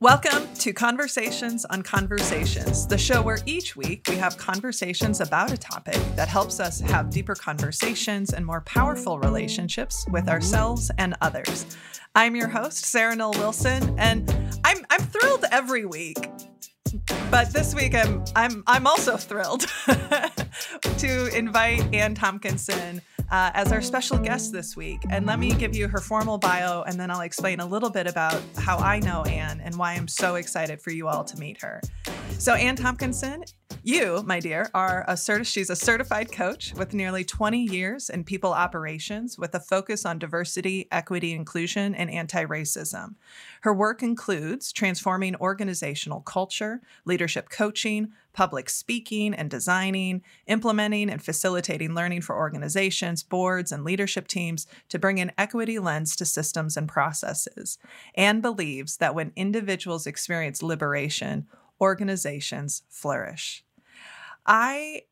Welcome to Conversations on Conversations, the show where each week we have conversations about a topic that helps us have deeper conversations and more powerful relationships with ourselves and others. I'm your host, Sarah Noll Wilson, and I'm I'm thrilled every week. But this week I'm I'm I'm also thrilled to invite Anne Tomkinson uh, as our special guest this week. And let me give you her formal bio, and then I'll explain a little bit about how I know Anne and why I'm so excited for you all to meet her. So, Anne Tomkinson, you, my dear, are a certi- she's a certified coach with nearly 20 years in people operations with a focus on diversity, equity, inclusion, and anti-racism. Her work includes transforming organizational culture, leadership coaching, public speaking and designing, implementing and facilitating learning for organizations, boards, and leadership teams to bring an equity lens to systems and processes, and believes that when individuals experience liberation, organizations flourish. I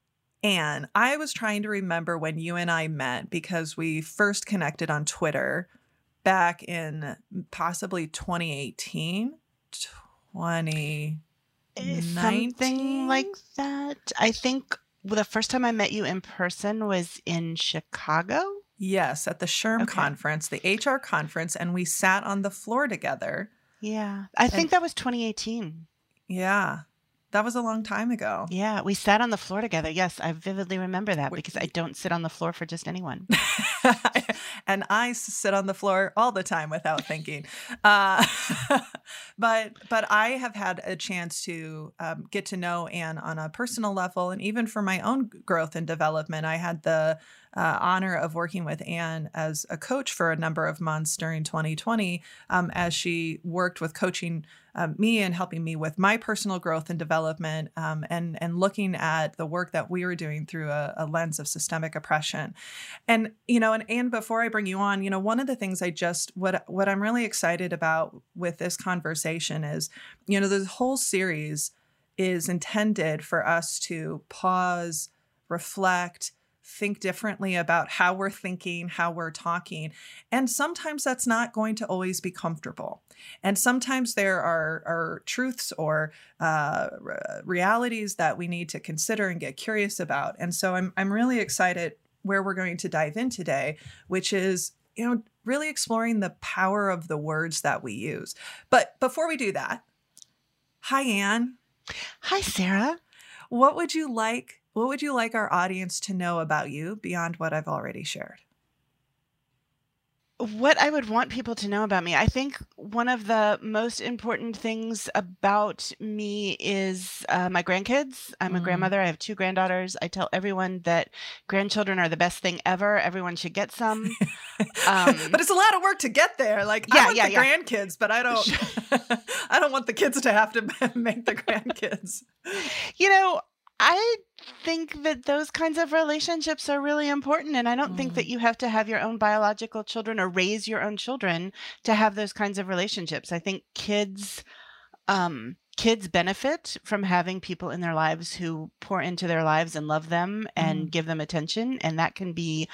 Anne, I was trying to remember when you and I met because we first connected on Twitter back in possibly 2018, 20 eh, something like that. I think the first time I met you in person was in Chicago. Yes, at the SHRM okay. conference, the HR conference, and we sat on the floor together. Yeah, I think that was 2018. Yeah, that was a long time ago. Yeah, we sat on the floor together. Yes, I vividly remember that because I don't sit on the floor for just anyone. and I sit on the floor all the time without thinking. Uh, but but I have had a chance to um, get to know Anne on a personal level, and even for my own growth and development, I had the uh, honor of working with Anne as a coach for a number of months during 2020 um, as she worked with coaching um, me and helping me with my personal growth and development um, and, and looking at the work that we were doing through a, a lens of systemic oppression. And, you know, and, and before I bring you on, you know, one of the things I just, what, what I'm really excited about with this conversation is, you know, the whole series is intended for us to pause, reflect, think differently about how we're thinking, how we're talking. And sometimes that's not going to always be comfortable. And sometimes there are, are truths or uh, realities that we need to consider and get curious about. And so I'm, I'm really excited where we're going to dive in today, which is, you know, really exploring the power of the words that we use. But before we do that, hi, Anne. Hi, Sarah. What would you like what would you like our audience to know about you beyond what I've already shared? What I would want people to know about me, I think one of the most important things about me is uh, my grandkids. I'm a mm. grandmother. I have two granddaughters. I tell everyone that grandchildren are the best thing ever. Everyone should get some. Um, but it's a lot of work to get there. Like, yeah, I want yeah, the yeah. grandkids, but I don't. I don't want the kids to have to make the grandkids. You know, I think that those kinds of relationships are really important. And I don't mm. think that mm. you have to have your own biological children or raise your own children to have those kinds of relationships. I think kids, um, kids benefit from having people in their lives who pour into their lives and love them and mm. give them attention. And that can be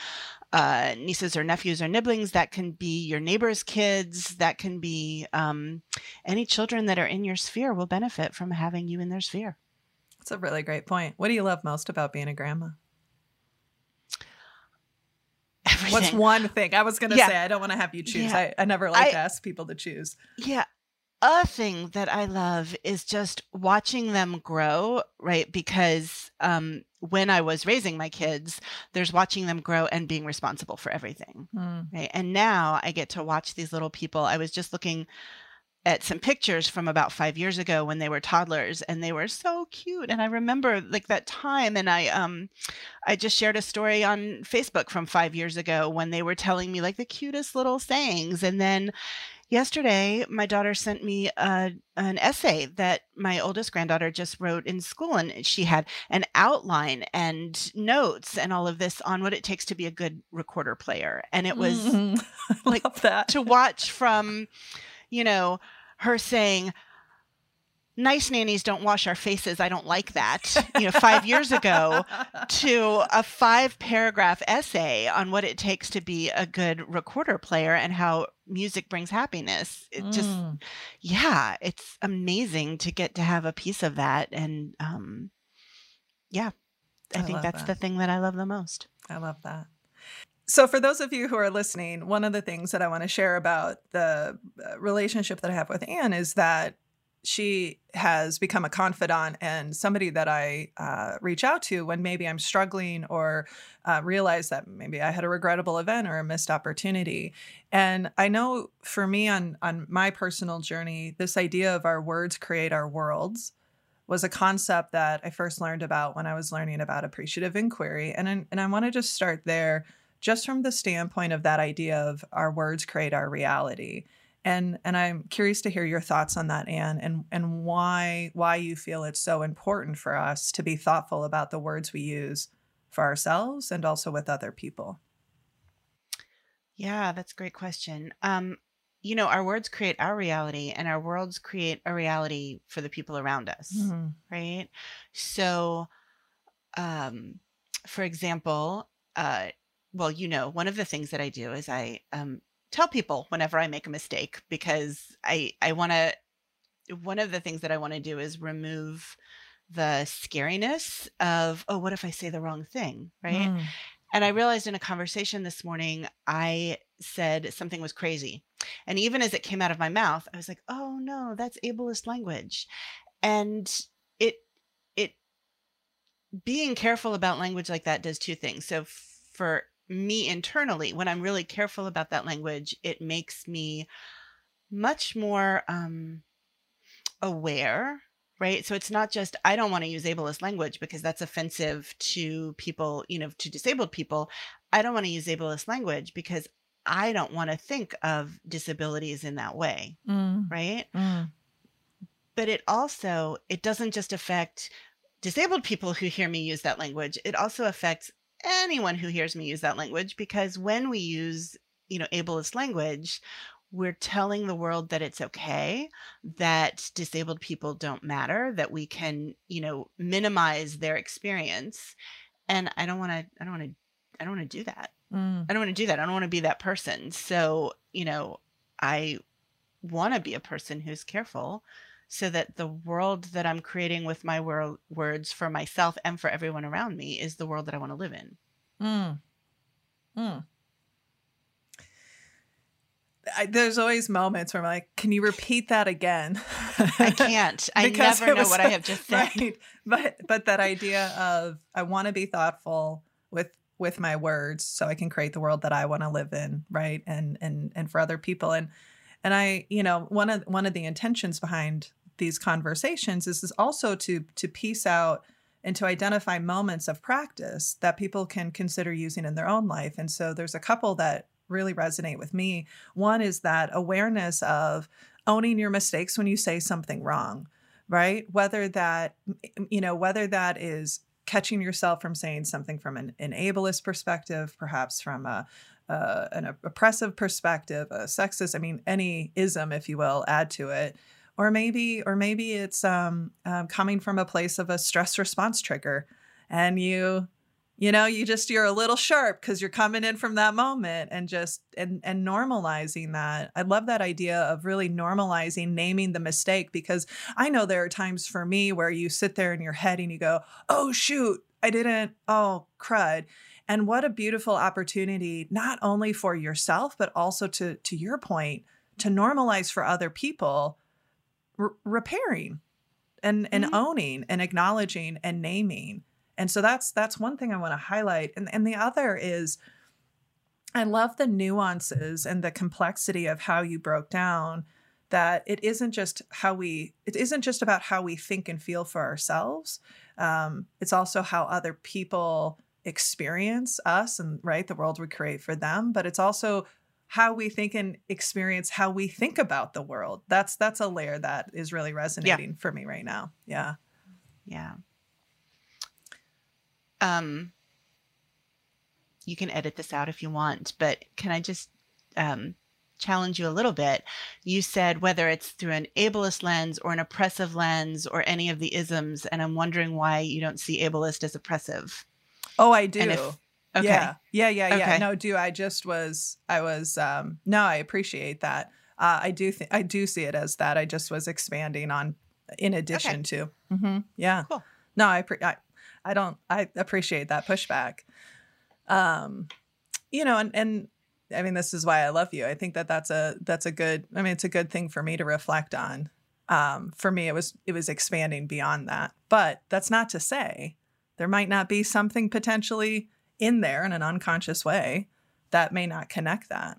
uh, nieces or nephews or nibblings. That can be your neighbor's kids. That can be um, any children that are in your sphere will benefit from having you in their sphere. That's a really great point. What do you love most about being a grandma? Everything. What's one thing? I was going to yeah. say, I don't want to have you choose. Yeah. I, I never like I, to ask people to choose. Yeah. A thing that I love is just watching them grow, right? Because um, when I was raising my kids, there's watching them grow and being responsible for everything. Mm. Right. And now I get to watch these little people. I was just looking at some pictures from about five years ago when they were toddlers and they were so cute and i remember like that time and i um i just shared a story on facebook from five years ago when they were telling me like the cutest little sayings and then yesterday my daughter sent me a, an essay that my oldest granddaughter just wrote in school and she had an outline and notes and all of this on what it takes to be a good recorder player and it was mm-hmm. like that to watch from you know, her saying, nice nannies don't wash our faces. I don't like that. You know, five years ago to a five paragraph essay on what it takes to be a good recorder player and how music brings happiness. It mm. just, yeah, it's amazing to get to have a piece of that. And um, yeah, I, I think that's that. the thing that I love the most. I love that. So, for those of you who are listening, one of the things that I want to share about the uh, relationship that I have with Anne is that she has become a confidant and somebody that I uh, reach out to when maybe I'm struggling or uh, realize that maybe I had a regrettable event or a missed opportunity. And I know for me on on my personal journey, this idea of our words create our worlds was a concept that I first learned about when I was learning about appreciative inquiry. And and I want to just start there, just from the standpoint of that idea of our words create our reality and and I'm curious to hear your thoughts on that, Anne, and and why why you feel it's so important for us to be thoughtful about the words we use for ourselves and also with other people. Yeah, that's a great question. Um, you know, our words create our reality, and our worlds create a reality for the people around us, mm-hmm. right? So, um, for example, uh, well, you know, one of the things that I do is I um, tell people whenever I make a mistake because I I want to one of the things that I want to do is remove the scariness of oh what if I say the wrong thing, right? Mm. And I realized in a conversation this morning I said something was crazy. And even as it came out of my mouth, I was like, "Oh no, that's ableist language." And it it being careful about language like that does two things. So for me internally, when I'm really careful about that language, it makes me much more um, aware, right? So it's not just, I don't want to use ableist language because that's offensive to people, you know, to disabled people. I don't want to use ableist language because I don't want to think of disabilities in that way, mm. right? Mm. But it also, it doesn't just affect disabled people who hear me use that language, it also affects anyone who hears me use that language because when we use you know ableist language we're telling the world that it's okay that disabled people don't matter that we can you know minimize their experience and i don't want to i don't want to i don't want to do that. Mm. i don't want to do that. I don't want to be that person. So you know i want to be a person who's careful so that the world that I'm creating with my wor- words for myself and for everyone around me is the world that I want to live in. Mm. Mm. I, there's always moments where I'm like, can you repeat that again? I can't. I never know what I have just said. Right. But but that idea of I want to be thoughtful with with my words so I can create the world that I want to live in, right? And and and for other people. And and I, you know, one of one of the intentions behind these conversations is, is also to to piece out and to identify moments of practice that people can consider using in their own life. And so there's a couple that really resonate with me. One is that awareness of owning your mistakes when you say something wrong, right? Whether that, you know, whether that is catching yourself from saying something from an, an ableist perspective, perhaps from a, uh, an oppressive perspective, a sexist, I mean, any ism, if you will, add to it or maybe or maybe it's um, um, coming from a place of a stress response trigger and you you know you just you're a little sharp because you're coming in from that moment and just and and normalizing that. I love that idea of really normalizing naming the mistake because i know there are times for me where you sit there in your head and you go oh shoot i didn't oh crud. And what a beautiful opportunity not only for yourself but also to to your point to normalize for other people repairing and and mm-hmm. owning and acknowledging and naming. And so that's that's one thing i want to highlight. And and the other is i love the nuances and the complexity of how you broke down that it isn't just how we it isn't just about how we think and feel for ourselves. Um, it's also how other people experience us and right the world we create for them but it's also how we think and experience how we think about the world. That's that's a layer that is really resonating yeah. for me right now. Yeah. Yeah. Um you can edit this out if you want, but can I just um challenge you a little bit. You said whether it's through an ableist lens or an oppressive lens or any of the isms, and I'm wondering why you don't see ableist as oppressive. Oh, I do. If, okay. Yeah, yeah, yeah, yeah. Okay. No, do I just was I was um no, I appreciate that. Uh, I do think I do see it as that. I just was expanding on in addition Okay. to. hmm Yeah. Cool. No, I, pre- I I don't I appreciate that pushback. Um, you know, and and I mean, this is why I love you. I think that that's a that's a good. I mean, it's a good thing for me to reflect on. Um, for me, it was it was expanding beyond that. But that's not to say there might not be something potentially in there in an unconscious way that may not connect that.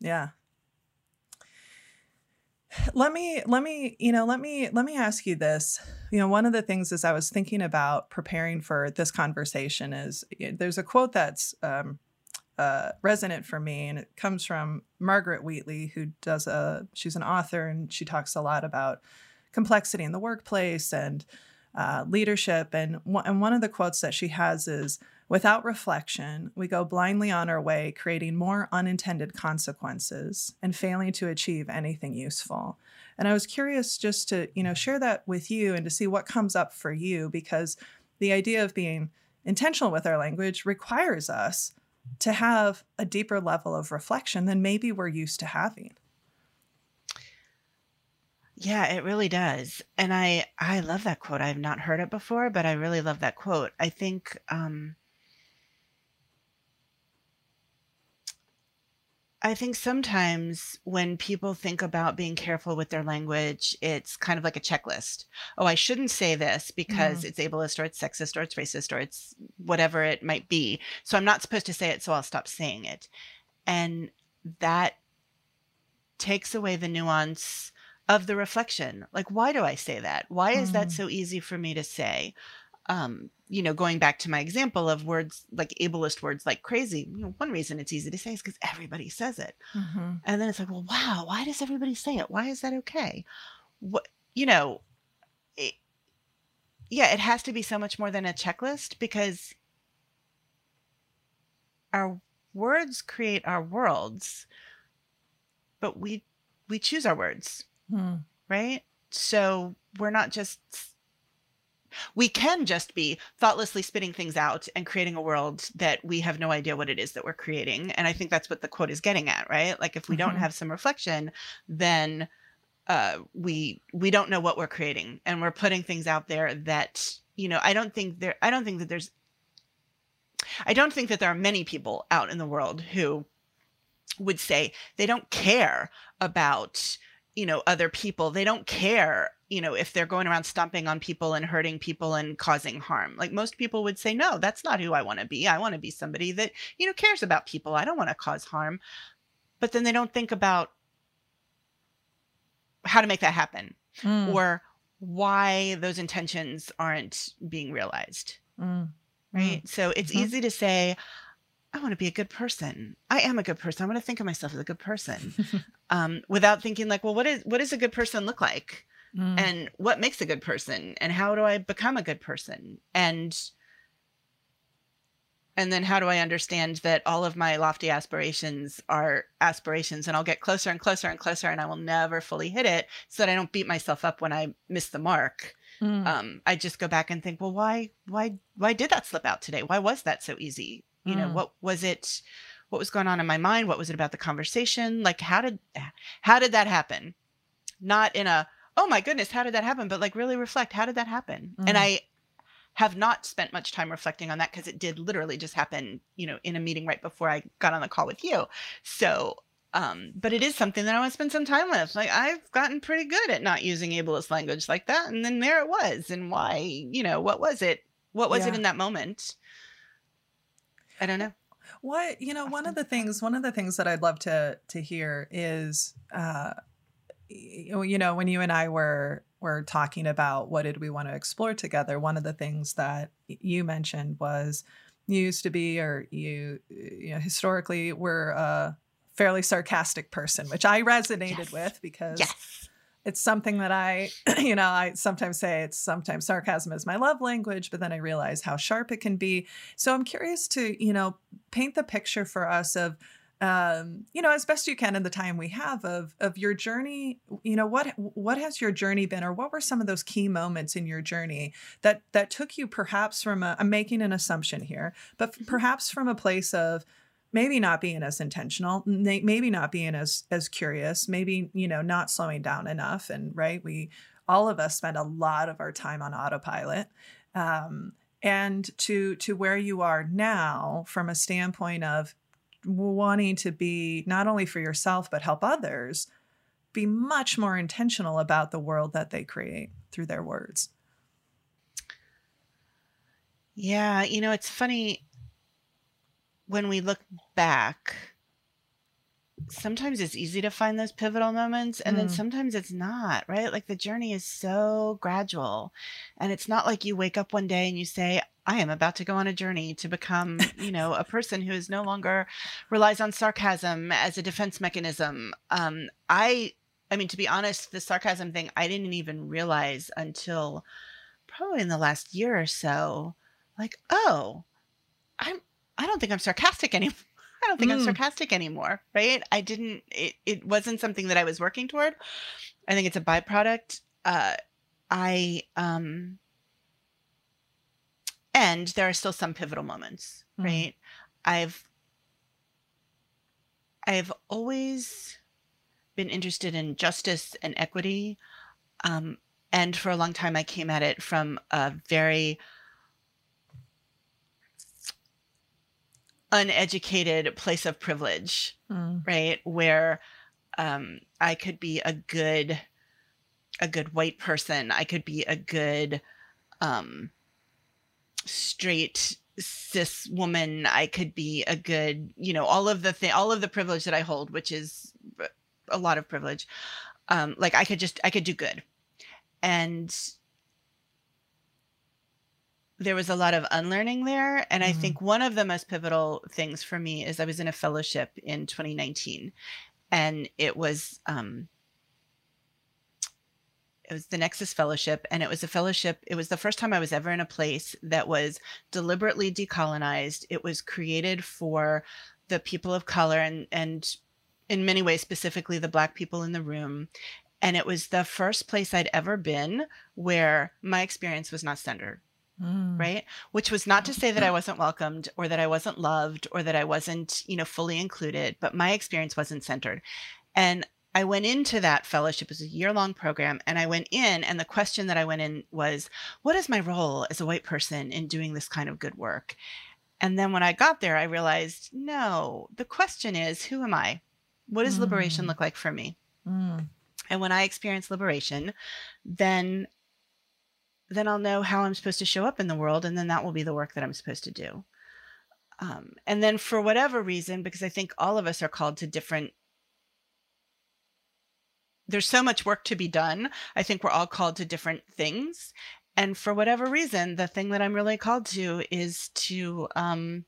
Yeah. Let me let me you know let me let me ask you this. You know, one of the things as I was thinking about preparing for this conversation is there's a quote that's um, uh, resonant for me, and it comes from Margaret Wheatley, who does a she's an author and she talks a lot about complexity in the workplace and uh, leadership. And one, and one of the quotes that she has is, "Without reflection, we go blindly on our way, creating more unintended consequences and failing to achieve anything useful." And I was curious just to you know share that with you and to see what comes up for you because the idea of being intentional with our language requires us to have a deeper level of reflection than maybe we're used to having. Yeah, it really does. And I I love that quote. I've not heard it before, but I really love that quote. I think um I think sometimes when people think about being careful with their language, it's kind of like a checklist. Oh, I shouldn't say this because it's ableist or it's sexist or it's racist or it's whatever it might be. So I'm not supposed to say it, so I'll stop saying it. And that takes away the nuance of the reflection. Like, why do I say that? Why is that Mm. so easy for me to say? Um, you know, going back to my example of words like ableist words like crazy, you know, one reason it's easy to say is because everybody says it. Mm-hmm. And then it's like, well, wow, why does everybody say it? Why is that okay? What, you know, it, yeah, it has to be so much more than a checklist because our words create our worlds, but we we choose our words Hmm. right? So we're not just we can just be thoughtlessly spitting things out and creating a world that we have no idea what it is that we're creating. And I think that's what the quote is getting at, right? Like if we don't Mhm. have some reflection, then uh, we we don't know what we're creating, and we're putting things out there that you know. I don't think there. I don't think that there's. I don't think that there are many people out in the world who would say they don't care about you know other people they don't care you know if they're going around stomping on people and hurting people and causing harm like most people would say no that's not who i want to be i want to be somebody that you know cares about people i don't want to cause harm but then they don't think about how to make that happen Mm. or why those intentions aren't being realized Mm. right? So it's Mhm. easy to say, I want to be a good person. I am a good person. I want to think of myself as a good person, um, without thinking like, well, what is what does a good person look like, Mm. and what makes a good person, and how do I become a good person, and and then how do I understand that all of my lofty aspirations are aspirations, and I'll get closer and closer and closer, and I will never fully hit it, so that I don't beat myself up when I miss the mark Mm. um, I just go back and think, well, why, why, why did that slip out today? Why was that so easy? You know, Mm. what was it? What was going on in my mind? What was it about the conversation? Like, how did, how did that happen? Not in a, oh my goodness, how did that happen? But like, really reflect, how did that happen? And Mm. I have not spent much time reflecting on that because it did literally just happen, you know, in a meeting right before I got on the call with you. So, um, but it is something that I want to spend some time with. Like I've gotten pretty good at not using ableist language like that, and then there it was. And why? You know, what was it? What was it in that moment? I don't know. What you know, one of the things, one of the things that I'd love to to hear is, uh, you know, when you and I were were talking about what did we want to explore together. One of the things that you mentioned was you used to be, or you, you know, historically were a fairly sarcastic person, which I resonated Yes. with because Yes. It's something that I, you know, I sometimes say it's sometimes sarcasm is my love language, but then I realize how sharp it can be. So I'm curious to, you know, paint the picture for us of um, you know, as best you can in the time we have of of your journey, you know, what what has your journey been, or what were some of those key moments in your journey that that took you perhaps from a I'm making an assumption here, but Mm-hmm. perhaps from a place of maybe not being as intentional, maybe not being as as curious, maybe you know not slowing down enough, and right, we all of us spend a lot of our time on autopilot. Um, and to to where you are now from a standpoint of wanting to be not only for yourself but help others be much more intentional about the world that they create through their words. Yeah, you know, it's funny when we look back, sometimes it's easy to find those pivotal moments and then Mm. sometimes it's not, right? Like the journey is so gradual. And it's not like you wake up one day and you say, I am about to go on a journey to become, you know, a person who is no longer relies on sarcasm as a defense mechanism. Um, I, I mean, to be honest, the sarcasm thing I didn't even realize until probably in the last year or so. Like, oh, I'm, I don't think I'm sarcastic anymore. I don't think I'm Mm. sarcastic anymore, right? I didn't. It, it wasn't something that I was working toward. I think it's a byproduct. Uh, I um, and there are still some pivotal moments, Mm. right? I've I've always been interested in justice and equity, um, and for a long time I came at it from a very uneducated place of privilege Mm. right? Where um i could be a good a good white person. I could be a good um straight cis woman. I could be a good you know all of the thing all of the privilege that i hold which is a lot of privilege. Um like i could just i could do good. And there was a lot of unlearning there and i Mhm. think one of the most pivotal things for me is i was in a fellowship in 2019 and it was um it was the nexus fellowship and it was a fellowship it was the first time i was ever in a place that was deliberately decolonized it was created for the people of color and and in many ways specifically the black people in the room and it was the first place i'd ever been where my experience was not centered Mm. right which was not to say that i wasn't welcomed or that i wasn't loved or that i wasn't you know fully included but my experience wasn't centered and i went into that fellowship it was a year long program and i went in and the question that i went in was what is my role as a white person in doing this kind of good work and then when i got there i realized no the question is who am i what does liberation Mm. look like for me Mm. and when I experience liberation, then then I'll know how I'm supposed to show up in the world, and then that will be the work that I'm supposed to do. Um, and then for whatever reason, because I think all of us are called to different. There's so much work to be done. I think we're all called to different things. And for whatever reason, the thing that I'm really called to is to um,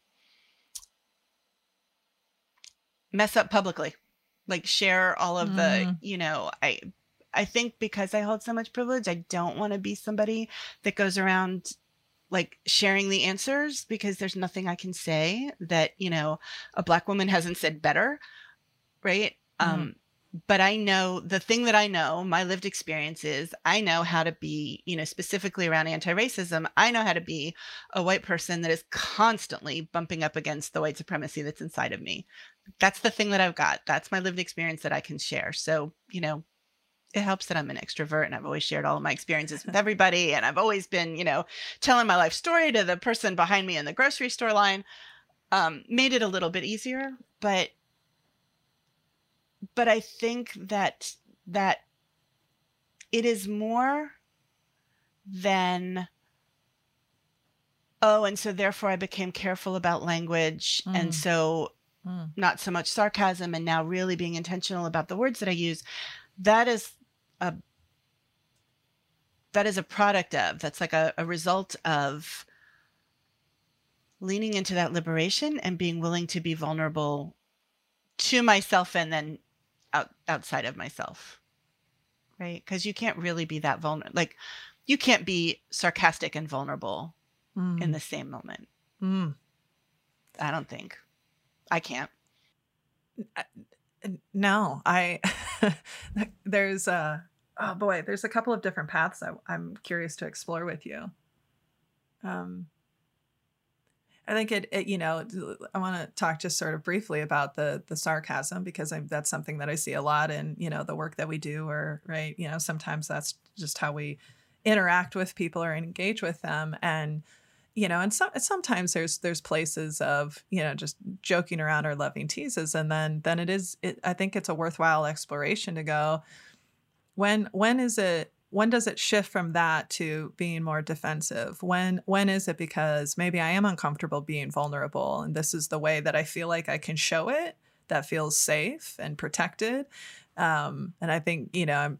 mess up publicly, like share all of the, Mm. you know, I I think because I hold so much privilege, I don't want to be somebody that goes around like sharing the answers because there's nothing I can say that, you know, a black woman hasn't said better, right? Um but I know the thing that I know, my lived experience is I know how to be, you know, specifically around anti-racism, I know how to be a white person that is constantly bumping up against the white supremacy that's inside of me. That's the thing that I've got. That's my lived experience that I can share. So, you know, it helps that I'm an extrovert and I've always shared all of my experiences with everybody. And I've always been, you know, telling my life story to the person behind me in the grocery store line. Um, made it a little bit easier, but but I think that that it is more than oh, and so therefore I became careful about language, Mm. and so Mm. not so much sarcasm, and now really being intentional about the words that I use. That is a that is a product of that's like a, a result of leaning into that liberation and being willing to be vulnerable to myself and then out, outside of myself right because you can't really be that vulnerable like you can't be sarcastic and vulnerable Mm. in the same moment Mm. i don't think i can't no, I there's a oh boy, there's a couple of different paths I, I'm curious to explore with you. Um, I think it, it you know, I want to talk just sort of briefly about the the sarcasm because I, that's something that I see a lot in you know the work that we do, or right, you know, sometimes that's just how we interact with people or engage with them, and you know, and so, sometimes there's there's places of you know just joking around or loving teases, and then then it is. It, I think it's a worthwhile exploration to go. When when is it? When does it shift from that to being more defensive? When when is it because maybe I am uncomfortable being vulnerable, and this is the way that I feel like I can show it that feels safe and protected. Um, and I think you know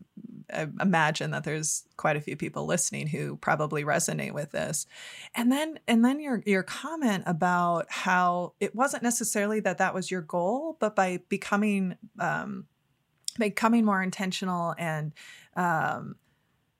I imagine that there's quite a few people listening who probably resonate with this. And then and then your your comment about how it wasn't necessarily that that was your goal, but by becoming um, becoming more intentional and um,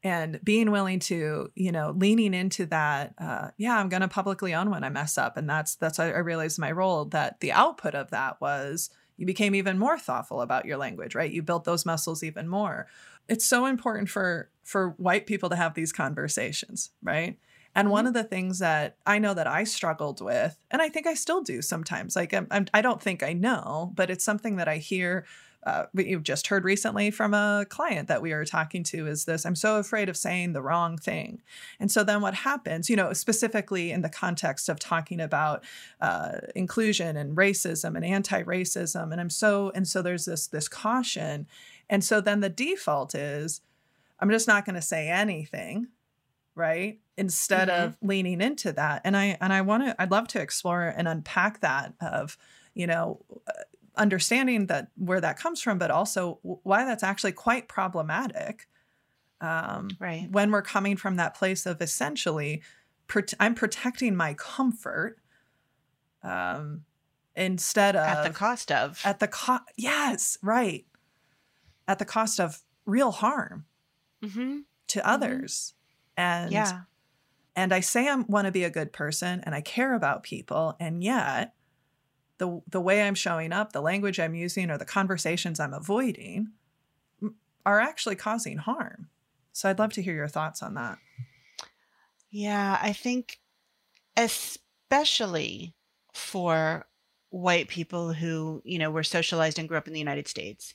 and being willing to you know leaning into that uh, yeah i'm going to publicly own when i mess up. And that's that's i realized my role that the output of that was you became even more thoughtful about your language right? You built those muscles even more it's so important for for white people to have these conversations, right? And one mm-hmm. of the things that I know that I struggled with, and I think I still do sometimes, like I'm, I'm, I do not think I know, but it's something that I hear. Uh, you've just heard recently from a client that we were talking to is this I'm so afraid of saying the wrong thing. And so then what happens, you know, specifically in the context of talking about uh, inclusion and racism and anti racism. And I'm so, and so there's this, this caution. And so then the default is I'm just not going to say anything, right? Instead mm-hmm. of leaning into that. And I and I want to I'd love to explore and unpack that of, you know, uh, understanding that where that comes from but also why that's actually quite problematic. Um, right. when we're coming from that place of essentially I'm protecting my comfort um, instead of at the cost of at the cost yes right at the cost of real harm mm-hmm. to mm-hmm. others. And yeah. And I say I want to be a good person and I care about people, and yet the the way I'm showing up, the language I'm using, or the conversations I'm avoiding are actually causing harm. So I'd love to hear your thoughts on that. Yeah, I think especially for white people who, you know, were socialized and grew up in the United States,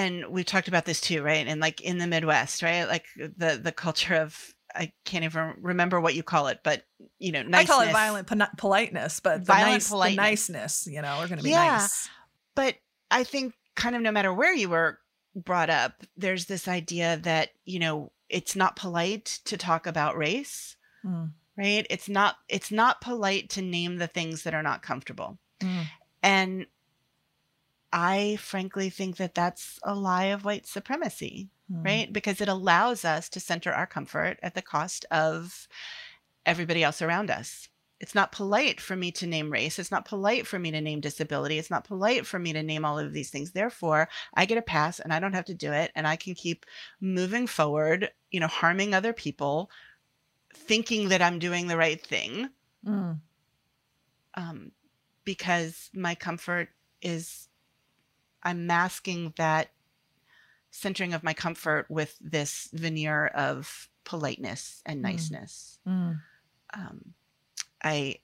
and we've talked about this too, right? And like in the Midwest, right? Like the the culture of I can't even remember what you call it, but you know, niceness. I call it violent po- politeness, but the, violent nice, politeness. the niceness, you know, we're going to be yeah, nice. But I think kind of no matter where you were brought up, there's this idea that you know it's not polite to talk about race, mm. right? It's not it's not polite to name the things that are not comfortable, mm. and I frankly think that that's a lie of white supremacy, mm. right? Because it allows us to center our comfort at the cost of everybody else around us. It's not polite for me to name race. It's not polite for me to name disability. It's not polite for me to name all of these things. Therefore, I get a pass and I don't have to do it. And I can keep moving forward, you know, harming other people, thinking that I'm doing the right thing. Mm. Um, because my comfort is I'm masking that centering of my comfort with this veneer of politeness and mm. niceness. Mm. Um, I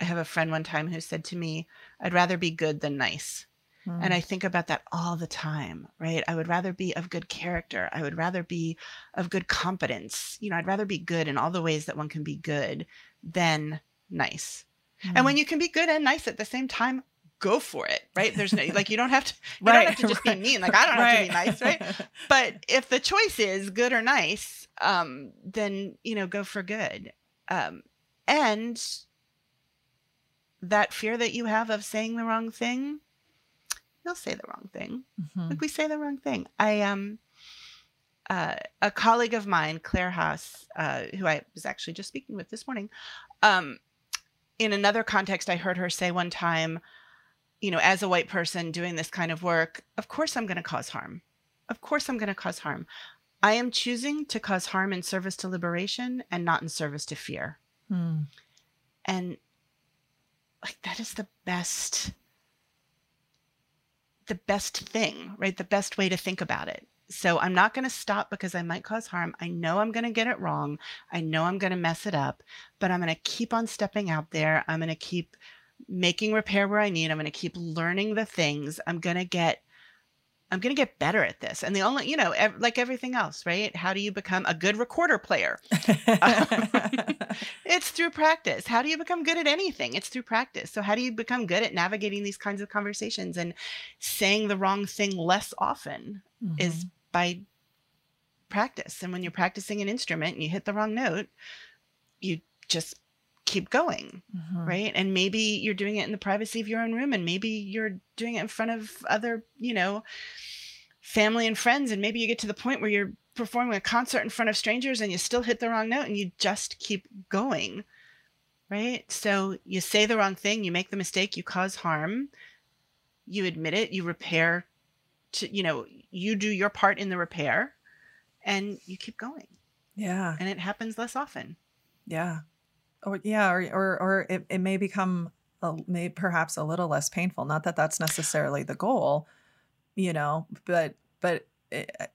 I have a friend one time who said to me, "I'd rather be good than nice." Mm. And I think about that all the time, right? I would rather be of good character. I would rather be of good competence. You know, I'd rather be good in all the ways that one can be good than nice. Mm. And when you can be good and nice at the same time, go for it, right? There's no like you don't have to you right, don't have to just right. be mean. Like I don't have to be nice, right? But if the choice is good or nice, um, then you know, go for good. Um, and that fear that you have of saying the wrong thing, you'll say the wrong thing. Mm-hmm. Like we say the wrong thing. I um uh, a colleague of mine, Claire Haas, uh, who I was actually just speaking with this morning, um, in another context, I heard her say one time, you know, as a white person doing this kind of work, of course I'm going to cause harm. Of course I'm going to cause harm. I am choosing to cause harm in service to liberation and not in service to fear. Hmm. And like that is the best the best thing, right? The best way to think about it. So I'm not going to stop because I might cause harm. I know I'm going to get it wrong. I know I'm going to mess it up, but I'm going to keep on stepping out there. I'm going to keep making repair where I need. I'm going to keep learning the things. I'm going to get I'm going to get better at this. And the only, you know, ev- like everything else, right? How do you become a good recorder player? it's through practice. How do you become good at anything? It's through practice. So, how do you become good at navigating these kinds of conversations and saying the wrong thing less often? Mm-hmm. Is by practice. And when you're practicing an instrument and you hit the wrong note, you just keep going, mm-hmm. right? And maybe you're doing it in the privacy of your own room, and maybe you're doing it in front of other, you know, family and friends. And maybe you get to the point where you're performing a concert in front of strangers and you still hit the wrong note and you just keep going, right? So you say the wrong thing, you make the mistake, you cause harm, you admit it, you repair to, you know, you do your part in the repair and you keep going. Yeah. And it happens less often. Yeah or yeah or or, or it, it may become a, may perhaps a little less painful not that that's necessarily the goal you know but but it, eh,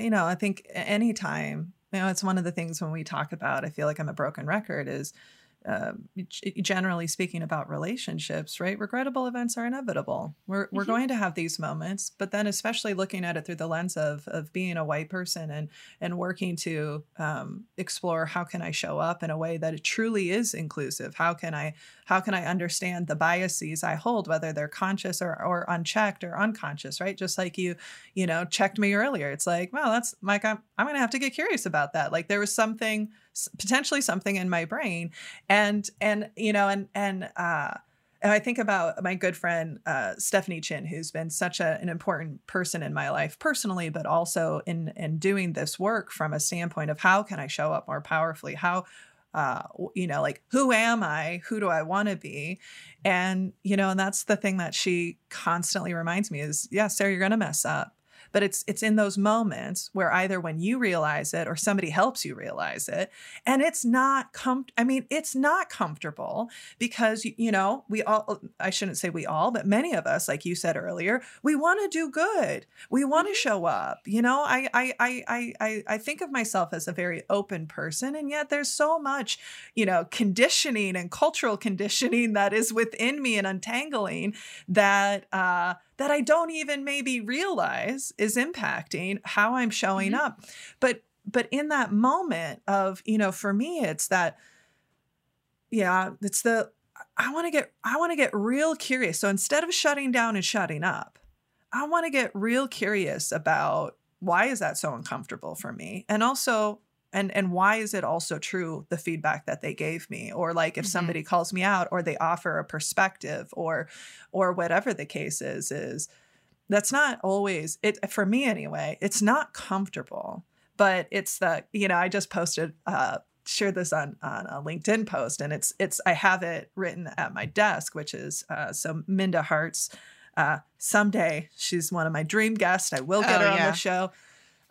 you know i think anytime you know it's one of the things when we talk about i feel like i'm a broken record is uh, generally speaking about relationships, right? Regrettable events are inevitable. We're we're mm-hmm. going to have these moments, but then especially looking at it through the lens of of being a white person and and working to um, explore how can I show up in a way that it truly is inclusive. How can I how can I understand the biases I hold, whether they're conscious or or unchecked or unconscious, right? Just like you, you know, checked me earlier. It's like, well, that's Mike. I'm I'm gonna have to get curious about that. Like there was something potentially something in my brain and and you know and and uh and I think about my good friend uh, Stephanie Chin, who's been such a, an important person in my life personally, but also in in doing this work from a standpoint of how can I show up more powerfully? How, uh, you know, like who am I? Who do I want to be? And you know, and that's the thing that she constantly reminds me is, yeah, Sarah, you're gonna mess up but it's it's in those moments where either when you realize it or somebody helps you realize it and it's not com I mean it's not comfortable because you know we all I shouldn't say we all but many of us like you said earlier we want to do good we want to mm-hmm. show up you know I I I I I think of myself as a very open person and yet there's so much you know conditioning and cultural conditioning that is within me and untangling that uh that I don't even maybe realize is impacting how I'm showing mm-hmm. up. But but in that moment of, you know, for me it's that yeah, it's the I want to get I want to get real curious. So instead of shutting down and shutting up, I want to get real curious about why is that so uncomfortable for me? And also and and why is it also true the feedback that they gave me or like if mm-hmm. somebody calls me out or they offer a perspective or or whatever the case is is that's not always it for me anyway it's not comfortable but it's the you know i just posted uh shared this on on a linkedin post and it's it's i have it written at my desk which is uh so minda harts uh someday she's one of my dream guests i will get oh, her yeah. on the show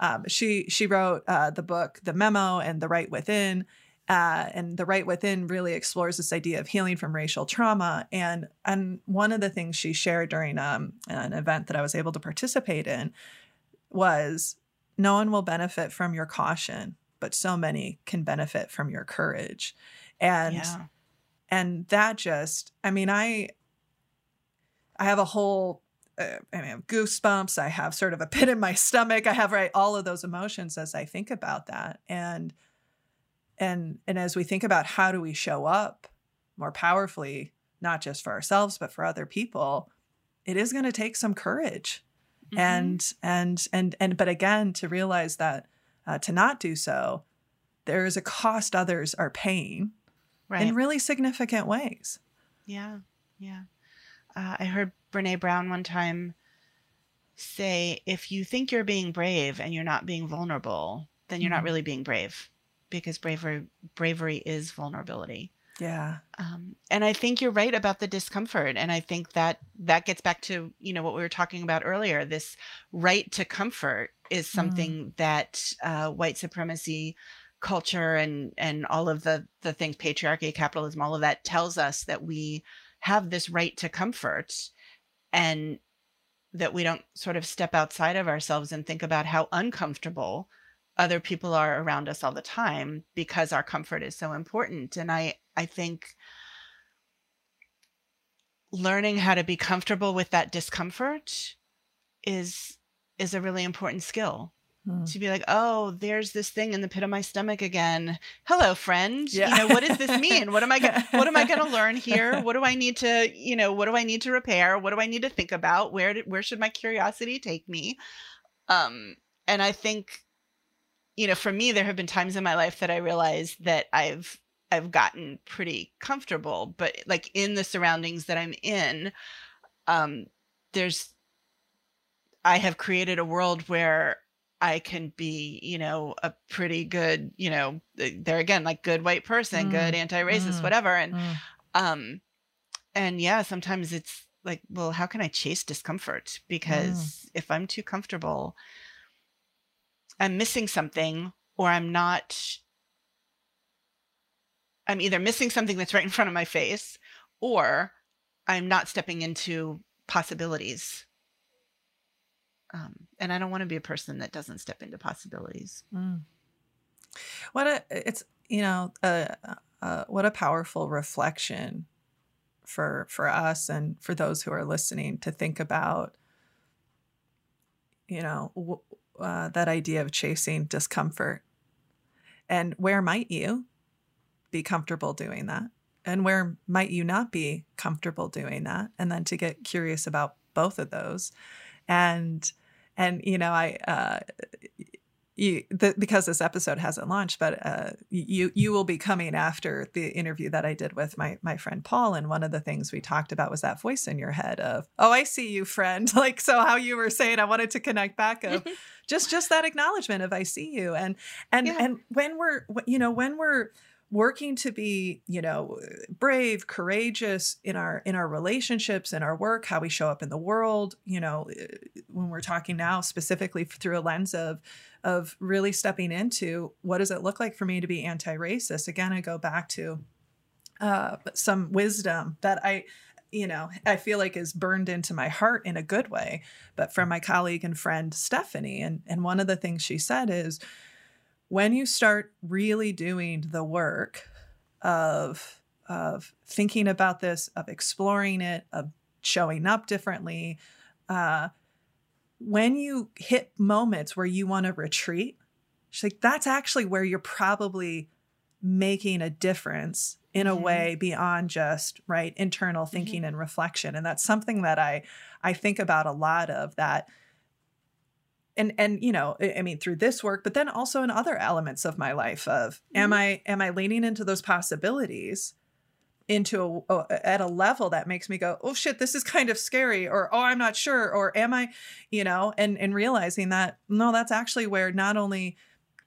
um, she she wrote uh, the book The Memo and The Right Within. Uh, and the right within really explores this idea of healing from racial trauma and and one of the things she shared during um, an event that i was able to participate in was no one will benefit from your caution but so many can benefit from your courage and yeah. and that just i mean i i have a whole uh, I have goosebumps. I have sort of a pit in my stomach. I have right all of those emotions as I think about that. And and and as we think about how do we show up more powerfully, not just for ourselves but for other people, it is going to take some courage. Mm-hmm. And and and and but again, to realize that uh, to not do so, there is a cost others are paying right. in really significant ways. Yeah, yeah. Uh, I heard Brene Brown one time say if you think you're being brave and you're not being vulnerable, then you're mm-hmm. not really being brave because bravery bravery is vulnerability. Yeah. Um, and I think you're right about the discomfort. And I think that that gets back to, you know, what we were talking about earlier. This right to comfort is something mm. that uh, white supremacy culture and and all of the the things patriarchy capitalism all of that tells us that we have this right to comfort and that we don't sort of step outside of ourselves and think about how uncomfortable other people are around us all the time because our comfort is so important. And i i think learning how to be comfortable with that discomfort is is a really important skill Hmm. to be like, oh, there's this thing in the pit of my stomach again. Hello, friend. Yeah. You know, what does this mean? What am I going what am I going to learn here? What do I need to, you know, what do I need to repair? What do I need to think about? Where did, where should my curiosity take me? Um, and I think, you know, for me, there have been times in my life that I realized that I've I've gotten pretty comfortable, but like in the surroundings that I'm in, um, there's I have created a world where I can be, you know, a pretty good, you know, there again, like good white person, mm. good anti-racist, mm. whatever. And, mm. um, and yeah, sometimes it's like, well, how can I chase discomfort? Mm. Because if I'm too comfortable, I'm missing something or I'm not, I'm either missing something that's right in front of my face or I'm not stepping into possibilities um, and I don't want to be a person that doesn't step into possibilities. Mm. What a it's you know uh, uh, what a powerful reflection for for us and for those who are listening to think about you know uh, that idea of chasing discomfort and where might you be comfortable doing that and where might you not be comfortable doing that and then to get curious about both of those and and you know i uh you the, because this episode hasn't launched but uh you you will be coming after the interview that i did with my my friend paul and one of the things we talked about was that voice in your head of oh i see you friend like so how you were saying i wanted to connect back of just just that acknowledgement of i see you and and yeah. and when we're you know when we're working to be you know brave courageous in our in our relationships in our work how we show up in the world you know eh, when we're talking now specifically through a lens of of really stepping into what does it look like for me to be anti-racist? Again i go back to uh, some wisdom that i you know i feel like is burned into my heart in a good way but from my colleague and friend stephanie and and one of the things she said is when you start really doing the work of of thinking about this, of exploring it, of showing up differently, uh, when you hit moments where you want to retreat, she's like, that's actually where you're probably making a difference in a mm-hmm. way beyond just right internal thinking mm-hmm. and reflection and that's something that i i think about a lot of that and and you know i mean through this work but then also in other elements of my life of mm-hmm. am i am i leaning into those possibilities into a, a, at a level that makes me go oh shit this is kind of scary or oh i'm not sure or am i you know and and realizing that no that's actually where not only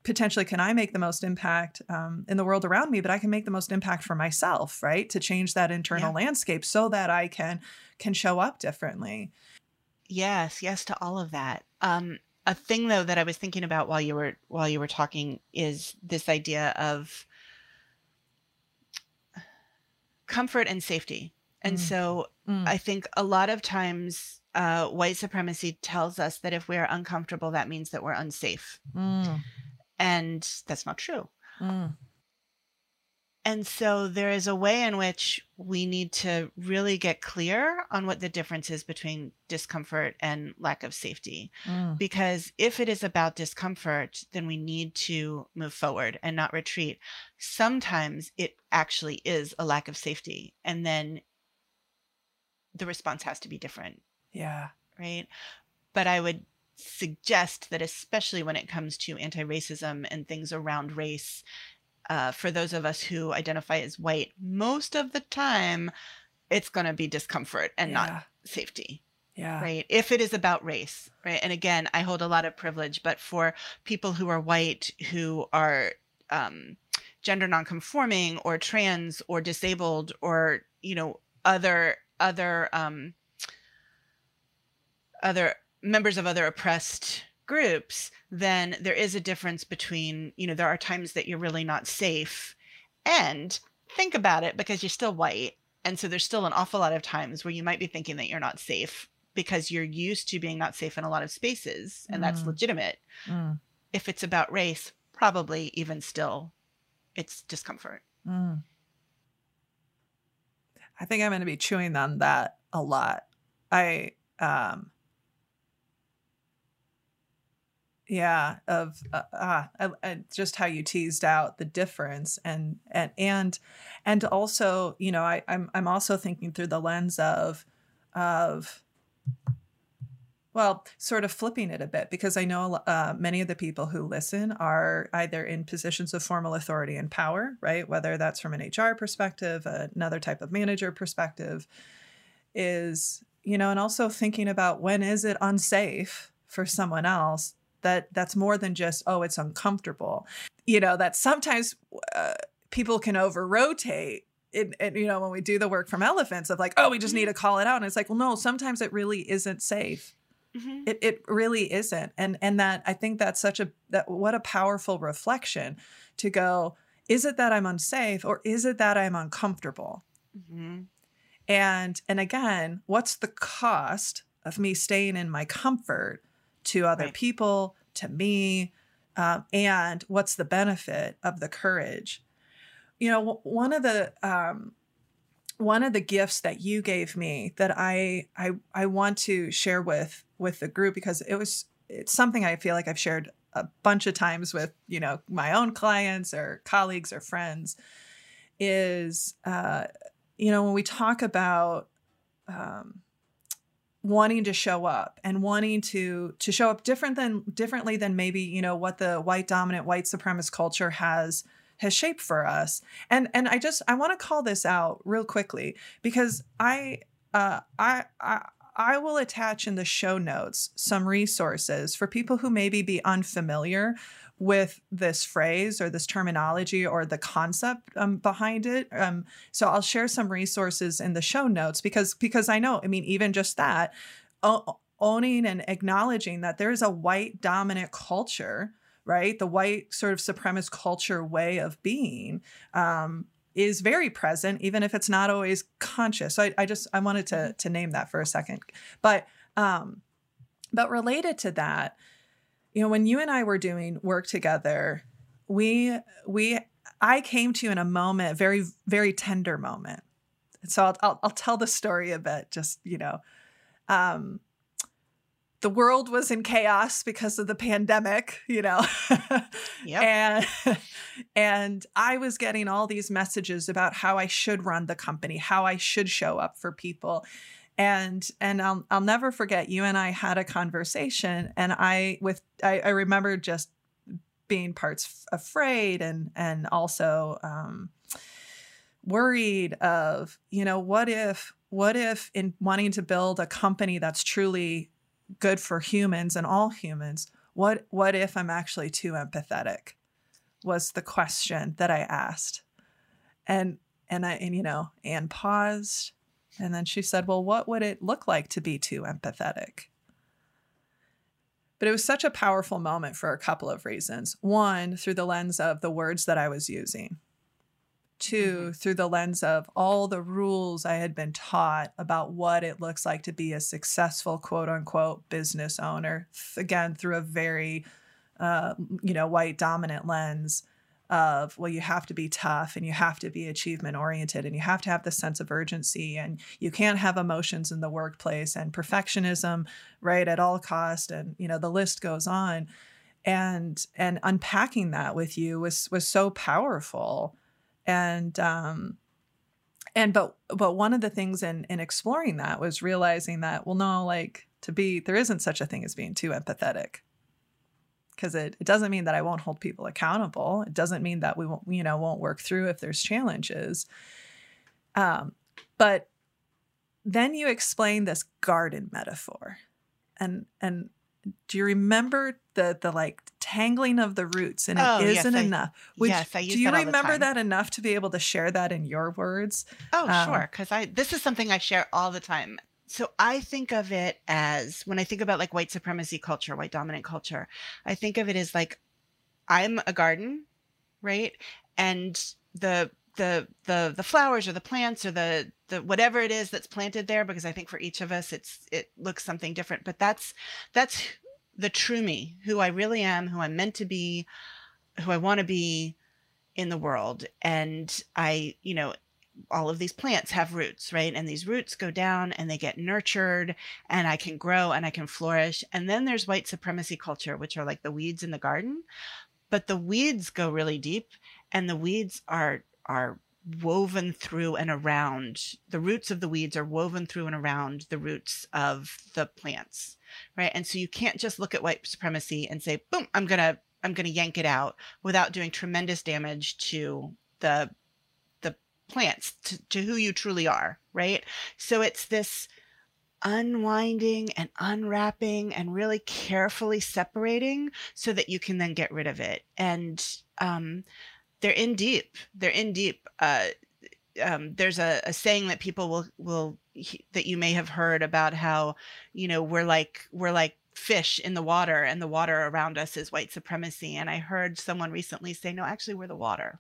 potentially can i make the most impact um, in the world around me but i can make the most impact for myself right to change that internal yeah. landscape so that i can can show up differently yes yes to all of that um a thing though that I was thinking about while you were while you were talking is this idea of comfort and safety. And mm. so mm. I think a lot of times uh, white supremacy tells us that if we are uncomfortable, that means that we're unsafe. Mm. And that's not true. And so there is a way in which we need to really get clear on what the difference is between discomfort and lack of safety. Mm. Because if it is about discomfort, then we need to move forward and not retreat. Sometimes it actually is a lack of safety. And then the response has to be different. Yeah. Right. But I would suggest that, especially when it comes to anti racism and things around race, uh, for those of us who identify as white, most of the time it's going to be discomfort and yeah. not safety. Yeah. Right. If it is about race, right. And again, I hold a lot of privilege, but for people who are white, who are um, gender nonconforming or trans or disabled or, you know, other, other, um, other members of other oppressed groups, then there is a difference between, you know, there are times that you're really not safe. And think about it because you're still white And so there's still an awful lot of times where you might be thinking that you're not safe because you're used to being not safe in a lot of spaces, and that's Mm. legitimate. Mm, If it's about race, probably even still, it's discomfort. mm. I think I'm going to be chewing on that a lot. I, um, yeah, of uh, ah, I, I, just how you teased out the difference, and and and and also, you know, I, I'm I'm also thinking through the lens of of well, sort of flipping it a bit because I know uh, many of the people who listen are either in positions of formal authority and power, right? Whether that's from an HR perspective, another type of manager perspective, is, you know, and also thinking about when is it unsafe for someone else that that's more than just, oh, it's uncomfortable. You know, that sometimes uh, people can over rotate it, it, you know, when we do the work from elephants of like, oh, we just need to call it out. And it's like, well, no, sometimes it really isn't safe. Mm-hmm. It, it really isn't. And, and that I think that's such a, that what a powerful reflection to go, is it that I'm unsafe or is it that I'm uncomfortable? Mm-hmm. And, and again, what's the cost of me staying in my comfort to other Right. people, to me? Um, and what's the benefit of the courage? You know, one of the, um, one of the gifts that you gave me that I I I want to share with with the group because it was it's something I feel like I've shared a bunch of times with you know my own clients or colleagues or friends is uh, you know when we talk about um, wanting to show up and wanting to to show up different than differently than maybe you know what the white dominant white supremacist culture has has shaped for us. And and i just i want to call this out real quickly because i uh i i I will attach in the show notes some resources for people who maybe be unfamiliar with this phrase or this terminology or the concept um, behind it. Um, so I'll share some resources in the show notes because because I know, I mean, even just that, owning and acknowledging that there is a white dominant culture, right? The white sort of supremacist culture way of being. Um, is very present, even if it's not always conscious. So I, I just I wanted to to name that for a second, but um, but related to that, you know, when you and I were doing work together, we we I came to you in a moment, very very tender moment. So I'll I'll, I'll tell the story a bit, just you know. Um, the world was in chaos because of the pandemic, you know. Yep. And and I was getting all these messages about how I should run the company, how I should show up for people. And and I'll I'll never forget you and I had a conversation and I with I, I remember just being parts afraid and and also um worried of, you know, what if what if in wanting to build a company that's truly good for humans and all humans, what what if I'm actually too empathetic? Was the question that I asked. And and I and you know, Anne paused and then she said, "Well, what would it look like to be too empathetic?" But it was such a powerful moment for a couple of reasons. One, through the lens of the words that I was using. 2 through the lens of all the rules I had been taught about what it looks like to be a successful quote unquote business owner. Again, through a very, uh, you know, white dominant lens of, well, you have to be tough and you have to be achievement oriented and you have to have the sense of urgency and you can't have emotions in the workplace and perfectionism, right, at all cost. And, you know, the list goes on. And, and unpacking that with you was, was so powerful and um and but but one of the things in in exploring that was realizing that well no like to be there isn't such a thing as being too empathetic. Because it, it doesn't mean that i won't hold people accountable. It doesn't mean that we won't you know won't work through if there's challenges. Um but then you explain this garden metaphor. And and do you remember the the like tangling of the roots and it Oh, yes, not I- enough Would yes, I use do you that all the remember that enough to be able to share that in your words Oh, Um, sure. Because I this is something I share all the time. So I think of it as when I think about like white supremacy culture, white dominant culture, I think of it as like I'm a garden, right? And the the the the flowers or the plants or the the whatever it is that's planted there because I think for each of us it's it looks something different. But that's that's the true me who I really am who I'm meant to be who I want to be in the world. And I you know all of these plants have roots right? And these roots go down and they get nurtured and I can grow and I can flourish. And then there's white supremacy culture which are like the weeds in the garden. But the weeds go really deep and the weeds are are woven through and around the roots of the weeds are woven through and around the roots of the plants right? And so you can't just look at white supremacy and say boom i'm gonna i'm gonna yank it out without doing tremendous damage to the the plants to, to who you truly are right? So it's this unwinding and unwrapping and really carefully separating so that you can then get rid of it. And um they're in deep. They're in deep. Uh, um, there's a, a, saying that people will will that you may have heard about how you know we're like we're like fish in the water and the water around us is white supremacy and i heard someone recently say no actually we're the water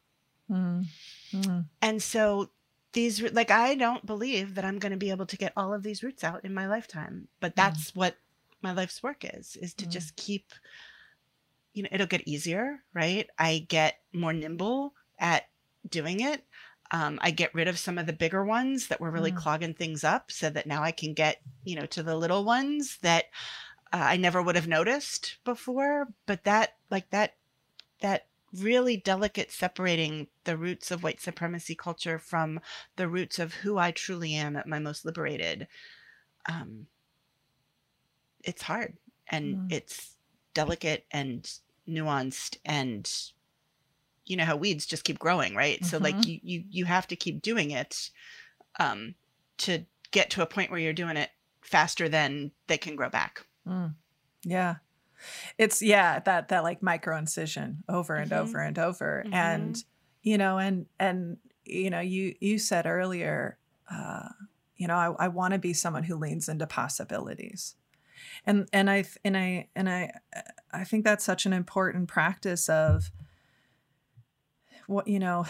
mm. Mm. and so these like i don't believe that i'm going to be able to get all of these roots out in my lifetime but mm. that's mm. what my life's work is is to just keep you know, it'll get easier, right? I get more nimble at doing it. Um, I get rid of some of the bigger ones that were really mm. clogging things up so that now I can get, you know, to the little ones that uh, I never would have noticed before. But that, like that, that really delicate separating the roots of white supremacy culture from the roots of who I truly am at my most liberated. Um, it's hard and mm. it's delicate and nuanced and you know how weeds just keep growing right mm-hmm. so like mm-hmm. you, you you have to keep doing it um to get to a point where you're doing it faster than they can grow back mm. yeah it's yeah that that like micro incision over and mm-hmm. over and over mm-hmm. and you know and and you know you you said earlier uh you know i, I want to be someone who leans into possibilities and and i and i and i i think that's such an important practice of what you know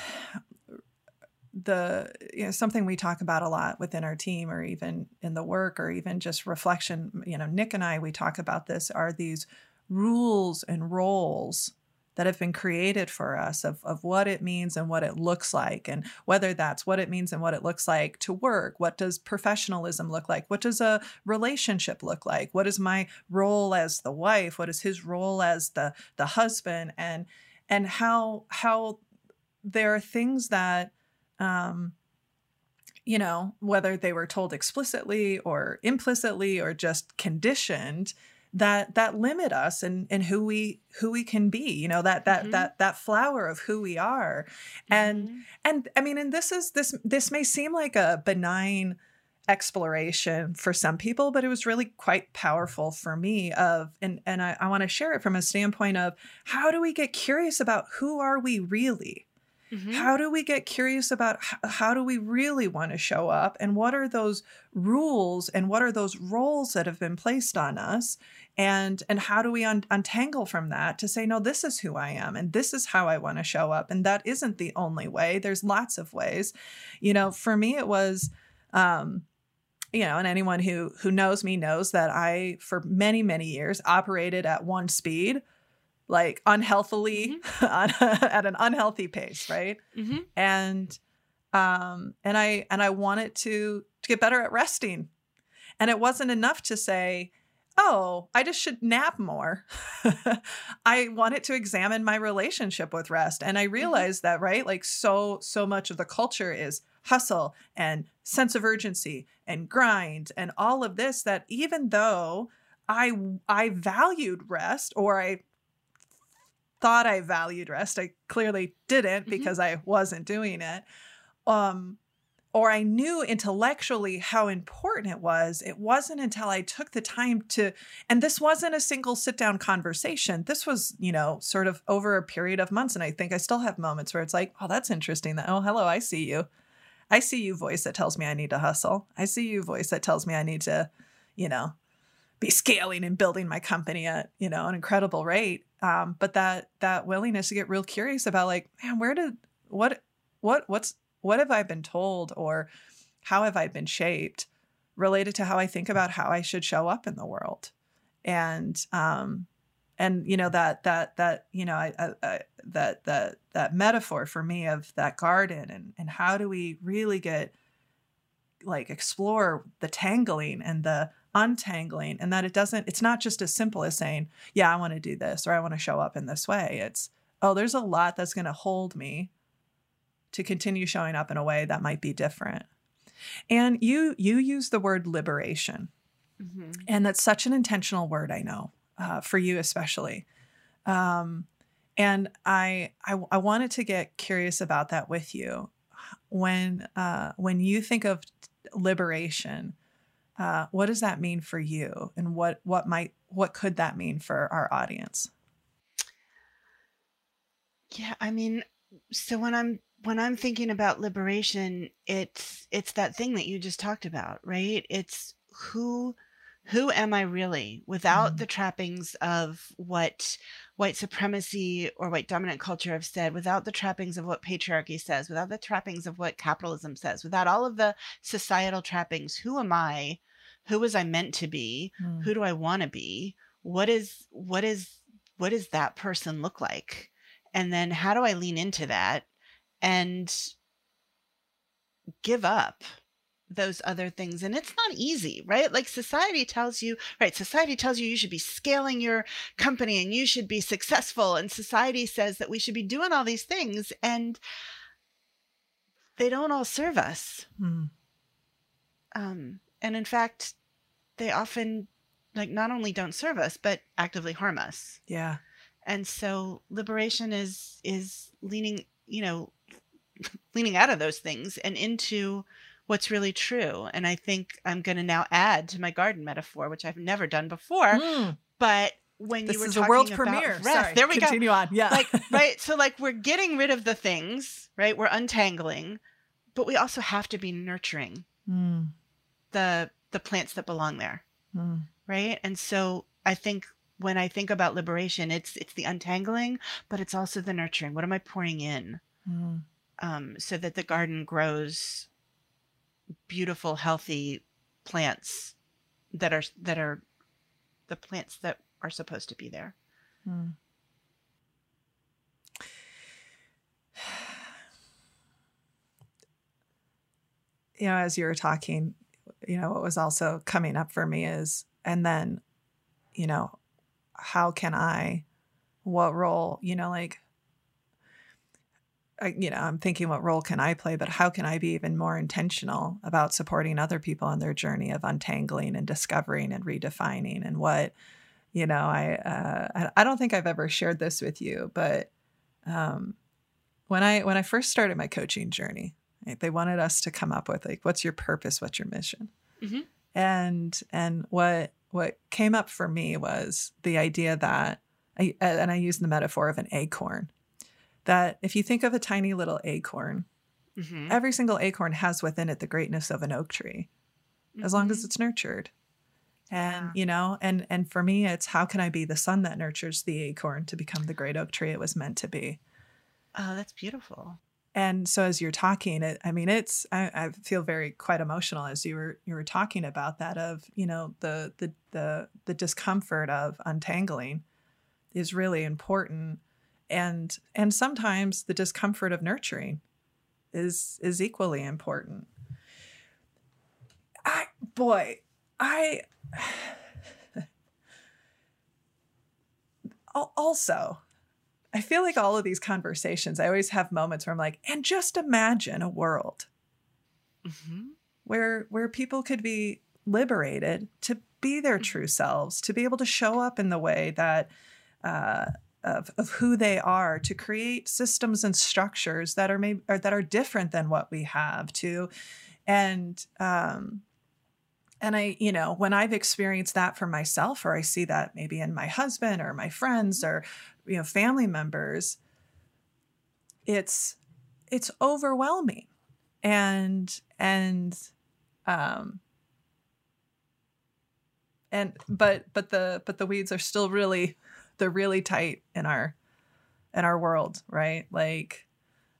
the you know something we talk about a lot within our team or even in the work or even just reflection you know nick and i we talk about this are these rules and roles that have been created for us of, of what it means and what it looks like and whether that's what it means and what it looks like to work what does professionalism look like what does a relationship look like what is my role as the wife what is his role as the the husband and and how how there are things that um you know whether they were told explicitly or implicitly or just conditioned that that limit us and and who we who we can be you know that that mm-hmm. that that flower of who we are and mm-hmm. and i mean and this is this this may seem like a benign exploration for some people but it was really quite powerful for me of and and i, I want to share it from a standpoint of how do we get curious about who are we really Mm-hmm. How do we get curious about how, how do we really want to show up? And what are those rules and what are those roles that have been placed on us? And and how do we un- untangle from that to say no this is who i am and this is how i want to show up and that isn't the only way. There's lots of ways. You know for me it was um you know and anyone who who knows me knows that i for many many years operated at one speed like unhealthily mm-hmm. at an unhealthy pace right mm-hmm. and um and i and i wanted to to get better at resting and it wasn't enough to say oh, I just should nap more. I wanted to examine my relationship with rest. And I mm-hmm. realized mm-hmm. that, right? Like so, so much of the culture is hustle and sense of urgency and grind and all of this that even though I I valued rest or I thought I valued rest, I clearly didn't mm-hmm. because I wasn't doing it. Um, or I knew intellectually how important it was. It wasn't until I took the time to, and this wasn't a single sit down conversation. This was, you know, sort of over a period of months. And I think I still have moments where it's like, oh, that's interesting. That, oh, hello, I see you. I see you voice that tells me I need to hustle. I see you voice that tells me I need to, you know, be scaling and building my company at, you know, an incredible rate. Um, but that that willingness to get real curious about like, man, where did what what what's what have I been told or how have I been shaped related to how I think about how I should show up in the world. And um and you know that that that you know I, I, I, that that that metaphor for me of that garden and and how do we really get like explore the tangling and the untangling and that it doesn't it's not just as simple as saying yeah i want to do this or i want to show up in this way. It's oh there's a lot that's going to hold me to continue showing up in a way that might be different. And you you use the word liberation. Mm-hmm. and that's such an intentional word i know uh, for you especially. Um, and I, I i wanted to get curious about that with you. When uh, when you think of liberation uh, what does that mean for you? And what what might what could that mean for our audience? Yeah i mean so when i'm when i'm thinking about liberation it's it's that thing that you just talked about right? It's who who am I really without mm-hmm. the trappings of what white supremacy or white dominant culture have said, without the trappings of what patriarchy says, without the trappings of what capitalism says, without all of the societal trappings, who am I? Who was I meant to be? Mm. Who do I want to be? What is what is what does that person look like? And then how do I lean into that and give up those other things and it's not easy right? Like society tells you right society tells you you should be scaling your company and you should be successful and society says that we should be doing all these things and they don't all serve us. Mm. um, and in fact they often like not only don't serve us but actively harm us. Yeah. And so liberation is is leaning you know leaning out of those things and into what's really true. And I think I'm going to now add to my garden metaphor, which I've never done before. Mm. But when this you were is talking a world about premiere. rest, Sorry, there we continue go. on. Yeah. Like, right. So like we're getting rid of the things, right? We're untangling, but we also have to be nurturing mm. the the plants that belong there. Mm. Right. And so I think when I think about liberation, it's it's the untangling, but it's also the nurturing. What am I pouring in? Mm. Um, so that the garden grows beautiful, healthy plants that are that are the plants that are supposed to be there. Hmm. You know, as you were talking, you know, what was also coming up for me is, and then, you know, how can I, what role, you know, like I, you know, I'm thinking what role can I play, but how can I be even more intentional about supporting other people on their journey of untangling and discovering and redefining? And what, you know, I uh, I don't think I've ever shared this with you, but um, when I when I first started my coaching journey, right, they wanted us to come up with like, what's your purpose, what's your mission, mm-hmm. and and what what came up for me was the idea that I and I use the metaphor of an acorn that if you think of a tiny little acorn, mm-hmm. every single acorn has within it the greatness of an oak tree, mm-hmm. as long as mm-hmm. it's nurtured. And yeah. you know, and and for me, it's how can I be the sun that nurtures the acorn to become the great oak tree it was meant to be. Oh, that's beautiful. And so as you're talking, it, I mean, it's I, I feel very quite emotional as you were you were talking about that of you know the the the the discomfort of untangling is really important and and sometimes the discomfort of nurturing is is equally important i boy i also i feel like all of these conversations i always have moments where i'm like and just imagine a world mm-hmm. where where people could be liberated to be their mm-hmm. true selves to be able to show up in the way that uh, of, of who they are to create systems and structures that are maybe or that are different than what we have to and um and i you know when i've experienced that for myself or i see that maybe in my husband or my friends or you know family members it's it's overwhelming. And and um and but but the but the weeds are still really they're really tight in our in our world, right? Like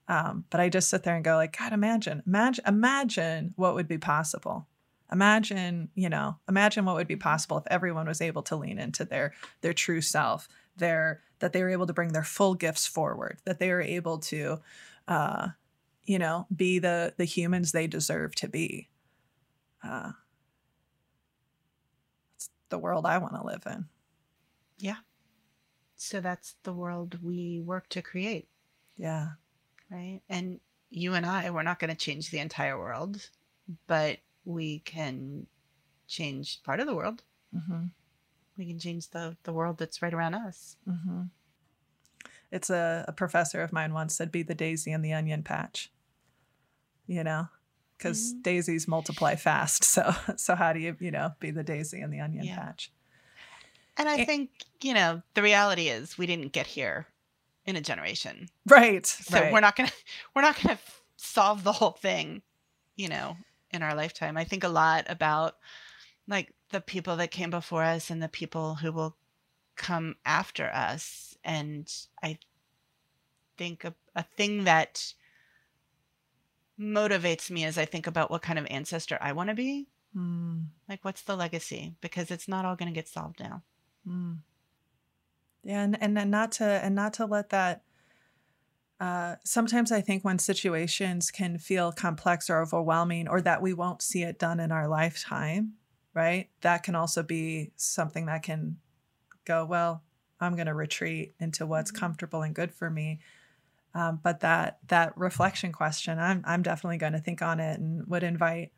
Um, but I just sit there and go like, God, imagine, imagine, imagine what would be possible. Imagine, you know, imagine what would be possible if everyone was able to lean into their their true self, their that they were able to bring their full gifts forward, that they were able to, uh, you know, be the the humans they deserve to be. Uh, it's the world I want to live in. Yeah. So that's the world we work to create. Yeah. Right. And you and I, we're not going to change the entire world, but we can change part of the world. Mm-hmm. We can change the, the world that's right around us. Mm-hmm. It's a, a professor of mine once said, be the daisy in the onion patch, you know, because Mhm. daisies multiply fast. So, so how do you, you know, be the daisy in the onion Yeah. patch? And I Eh. think, you know, the reality is we didn't get here in a generation. Right. So right. we're not going to we're not going to solve the whole thing, you know, in our lifetime. I think a lot about like the people that came before us and the people who will come after us and I think a, a thing that motivates me as I think about what kind of ancestor I want to be. Mm, Like what's the legacy? Because it's not all going to get solved now. Mm. Yeah, and, and and not to and not to let that. Uh, sometimes I think when situations can feel complex or overwhelming, or that we won't see it done in our lifetime, right? That can also be something that can go, well, I'm going to retreat into what's Mhm. comfortable and good for me. Um, but that that reflection question, I'm I'm definitely going to think on it and would invite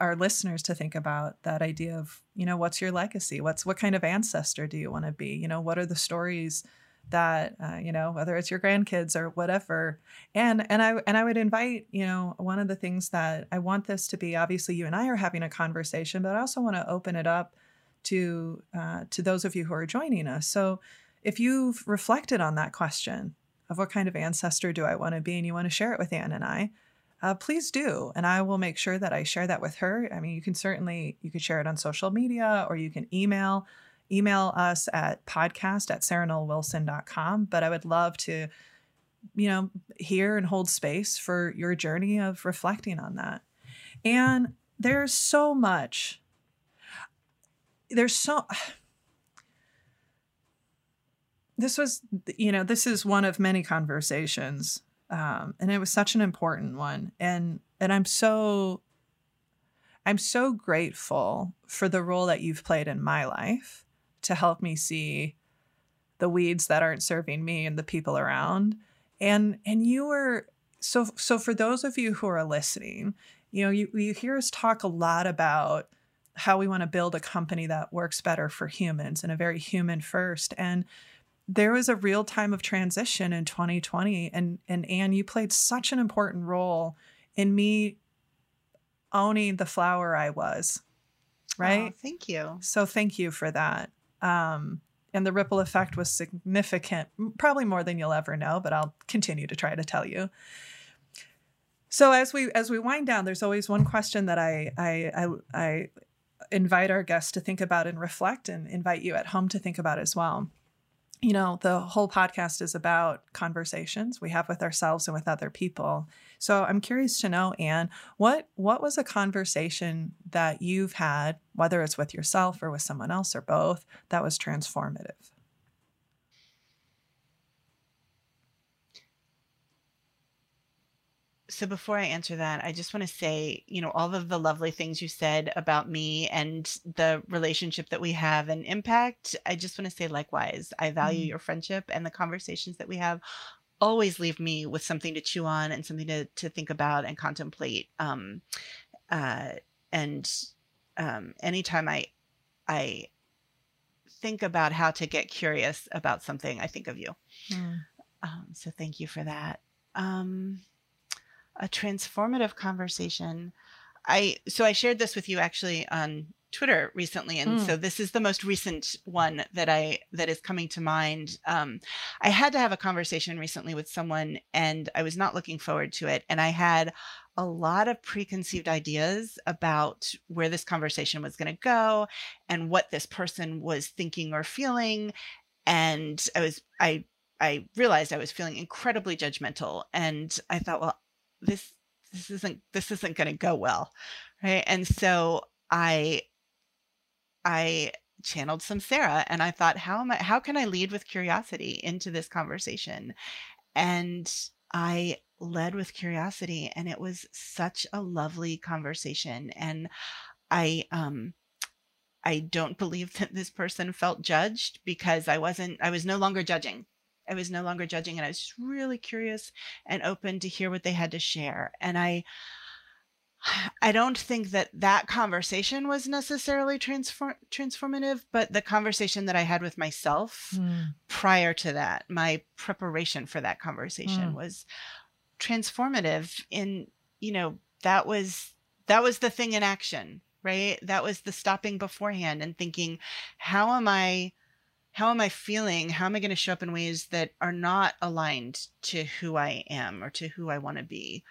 our listeners to think about that idea of you know what's your legacy? What's what kind of ancestor do you want to be? You know what are the stories that uh, you know whether it's your grandkids or whatever. And and i and i would invite you know one of the things that i want this to be obviously you and i are having a conversation but i also want to open it up to uh, to those of you who are joining us. So if you've reflected on that question of what kind of ancestor do i want to be and you want to share it with anne and i uh, please do and i will make sure that i share that with her. I mean you can certainly you could share it on social media or you can email email us at podcast at sarahnollwilson.com but i would love to you know hear and hold space for your journey of reflecting on that. And there's so much there's so this was you know this is one of many conversations um, and it was such an important one. And and i'm so i'm so grateful for the role that you've played in my life to help me see the weeds that aren't serving me and the people around. And and you were so so for those of you who are listening you know you, you hear us talk a lot about how we want to build a company that works better for humans and a very human first. And there was a real time of transition in 2020 and and Anne you played such an important role in me owning the flower I was right? Oh, thank you. so thank you for that. Um and the ripple effect was significant probably more than you'll ever know but I'll continue to try to tell you. So as we as we wind down there's always one question that I I I, I invite our guests to think about and reflect and invite you at home to think about as well you know the whole podcast is about conversations we have with ourselves and with other people. So i'm curious to know anne what what was a conversation that you've had whether it's with yourself or with someone else or both that was transformative So before I answer that, I just want to say, you know, all of the lovely things you said about me and the relationship that we have and impact. I just want to say likewise. I value Mm. your friendship and the conversations that we have always leave me with something to chew on and something to to think about and contemplate. Um uh and um anytime I I think about how to get curious about something, I think of you. Um, so thank you for that. Um, a transformative conversation. I so I shared this with you actually on Twitter recently, and Mm. so this is the most recent one that I that is coming to mind. Um, I had to have a conversation recently with someone, and I was not looking forward to it, and I had a lot of preconceived ideas about where this conversation was going to go and what this person was thinking or feeling and i was i I realized I was feeling incredibly judgmental and I thought, well, this this isn't this isn't going to go well. Right? And so I I channeled some Sarah and I thought, how am I how can I lead with curiosity into this conversation? And I led with curiosity and it was such a lovely conversation and I um I don't believe that this person felt judged because I wasn't I was no longer judging. I was no longer judging and I was just really curious and open to hear what they had to share. And I I don't think that that conversation was necessarily transform transformative, but the conversation that I had with myself mm. prior to that, my preparation for that conversation mm. was transformative in, you know, that was that was the thing in action, right? That was the stopping beforehand and thinking, how am I how am I feeling? How am I going to show up in ways that are not aligned to who I am or to who I want to be?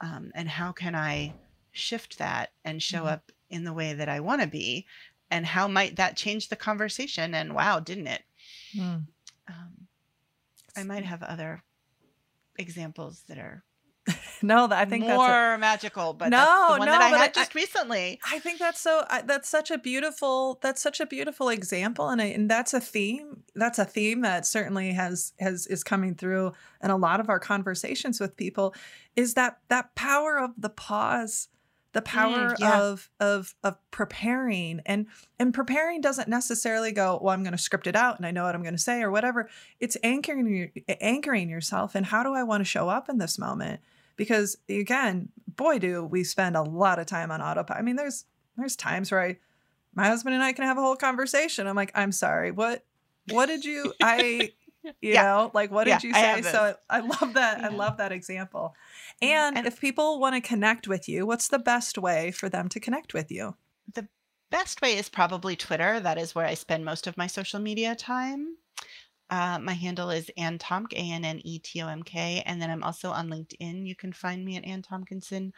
Um, and how can I shift that and show mm-hmm. up in the way that I want to be? And how might that change the conversation? And wow, didn't it? Mm. Um, I might have other examples that are no, I think more that's a, magical, but no, the one no, that I had I, just recently. I think that's so. that's such a beautiful. That's such a beautiful example, and I, and that's a theme. That's a theme that certainly has has is coming through in a lot of our conversations with people. Is that that power of the pause, the power mm, yeah. of of of preparing, and and preparing doesn't necessarily go. Well, I'm going to script it out, and I know what I'm going to say, or whatever. It's anchoring anchoring yourself, and how do I want to show up in this moment because again, boy, do we spend a lot of time on autopilot. I mean, there's there's times where I, my husband and I can have a whole conversation. I'm like, I'm sorry, what, what did you, I, you yeah. know, like what did you say? So I love that. Yeah. I love that example. And, and if people want to connect with you, what's the best way for them to connect with you? The best way is probably Twitter. That is where I spend most of my social media time. Uh, my handle is Anne Tomk, A N N E T O M K. And then I'm also on LinkedIn. You can find me at Anne Tomkinson.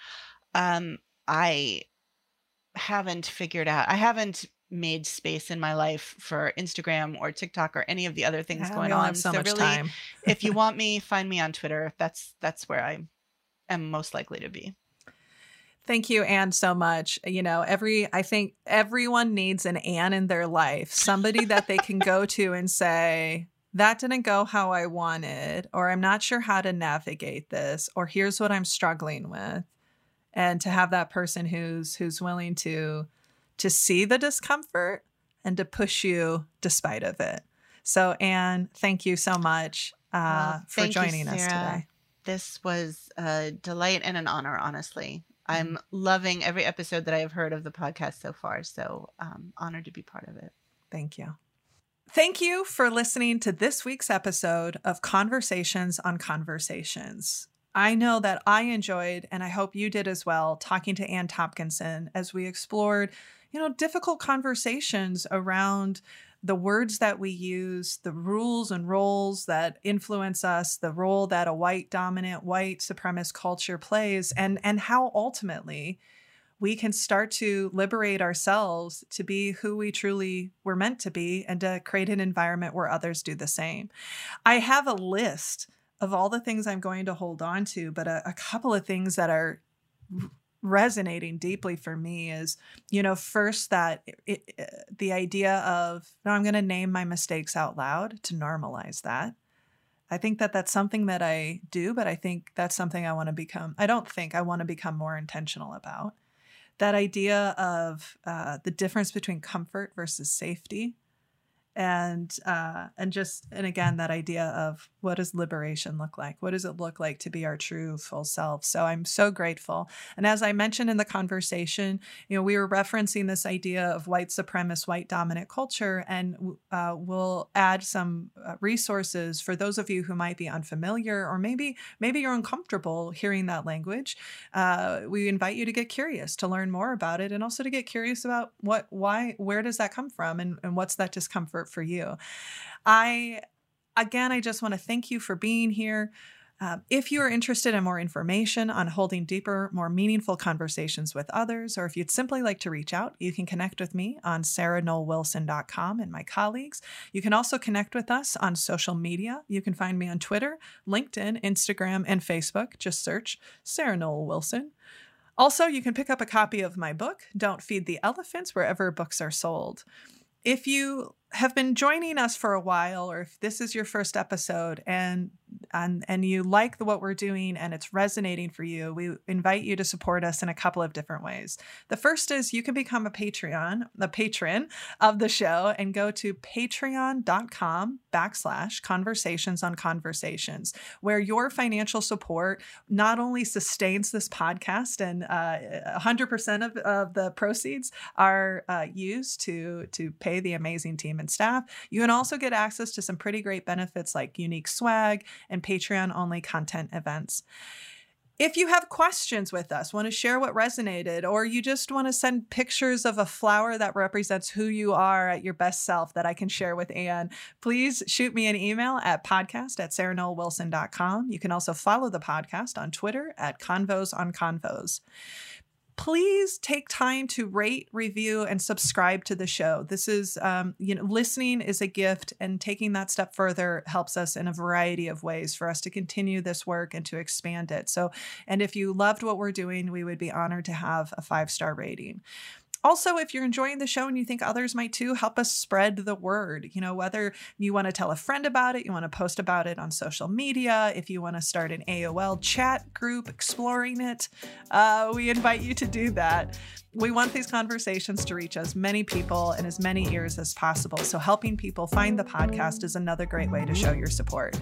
Um, I haven't figured out, I haven't made space in my life for Instagram or TikTok or any of the other things going on. so, so really, time. if you want me, find me on Twitter. That's that's where I am most likely to be. Thank you, Anne, so much. You know, every I think everyone needs an Anne in their life, somebody that they can go to and say, that didn't go how I wanted, or I'm not sure how to navigate this, or here's what I'm struggling with. And to have that person who's who's willing to to see the discomfort and to push you despite of it. So Anne, thank you so much uh, well, for joining you, us today. This was a delight and an honor, honestly. I'm mm-hmm. loving every episode that I have heard of the podcast so far. So um, honored to be part of it. Thank you. Thank you for listening to this week's episode of Conversations on Conversations. I know that I enjoyed, and I hope you did as well, talking to Anne Tomkinson as we explored, you know, difficult conversations around the words that we use, the rules and roles that influence us, the role that a white dominant, white supremacist culture plays, and and how ultimately we can start to liberate ourselves to be who we truly were meant to be and to create an environment where others do the same. I have a list of all the things I'm going to hold on to, but a, a couple of things that are resonating deeply for me is, you know, first that it, it, the idea of, no, I'm going to name my mistakes out loud to normalize that. I think that that's something that I do, but I think that's something I want to become. I don't think I want to become more intentional about that idea of uh, the difference between comfort versus safety and uh, and just and again that idea of what does liberation look like? What does it look like to be our true full self? So i'm so grateful. And as i mentioned in the conversation you know we were referencing this idea of white supremacist white dominant culture and uh, we'll add some uh, resources for those of you who might be unfamiliar or maybe maybe you're uncomfortable hearing that language. Uh, we invite you to get curious to learn more about it and also to get curious about what why where does that come from and, and what's that discomfort for you. I, again, I just want to thank you for being here. Um, if you are interested in more information on holding deeper, more meaningful conversations with others, or if you'd simply like to reach out, you can connect with me on sarahnollwilson.com and my colleagues. You can also connect with us on social media. You can find me on Twitter, LinkedIn, Instagram, and Facebook. Just search Sarah Noll Wilson. Also, you can pick up a copy of my book, Don't Feed the Elephants, wherever books are sold. If you have been joining us for a while, or if this is your first episode and and and you like the, what we're doing and it's resonating for you, we invite you to support us in a couple of different ways. The first is you can become a Patreon, a patron of the show, and go to patreon.com backslash conversations on conversations, where your financial support not only sustains this podcast and uh, 100% of, of the proceeds are uh, used to to pay the amazing team and staff. You can also get access to some pretty great benefits like unique swag and Patreon only content events. If you have questions with us, want to share what resonated, or you just want to send pictures of a flower that represents who you are at your best self that I can share with Anne, please shoot me an email at podcast at sarahnollwilson.com. You can also follow the podcast on Twitter at Convos on Convos please take time to rate, review, and subscribe to the show. This is, um, you know, listening is a gift, and taking that step further helps us in a variety of ways for us to continue this work and to expand it. So, and if you loved what we're doing, we would be honored to have a five star rating. Also, if you're enjoying the show and you think others might too, help us spread the word. You know, whether you want to tell a friend about it, you want to post about it on social media, if you want to start an AOL chat group exploring it, uh, we invite you to do that. We want these conversations to reach as many people and as many ears as possible. So, helping people find the podcast is another great way to show your support.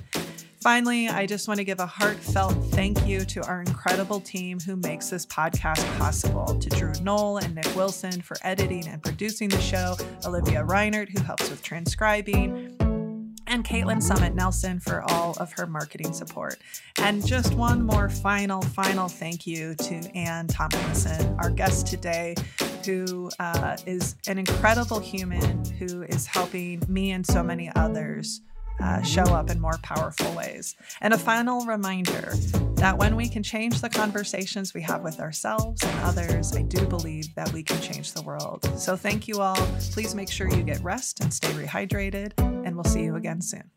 Finally, I just want to give a heartfelt thank you to our incredible team who makes this podcast possible to Drew Noll and Nick Wilson for editing and producing the show, Olivia Reinert, who helps with transcribing, and Caitlin Summit Nelson for all of her marketing support. And just one more final, final thank you to Anne Tomkinson, our guest today, who uh, is an incredible human who is helping me and so many others uh, show up in more powerful ways. And a final reminder that when we can change the conversations we have with ourselves and others, I do believe that we can change the world. So thank you all. Please make sure you get rest and stay rehydrated, and we'll see you again soon.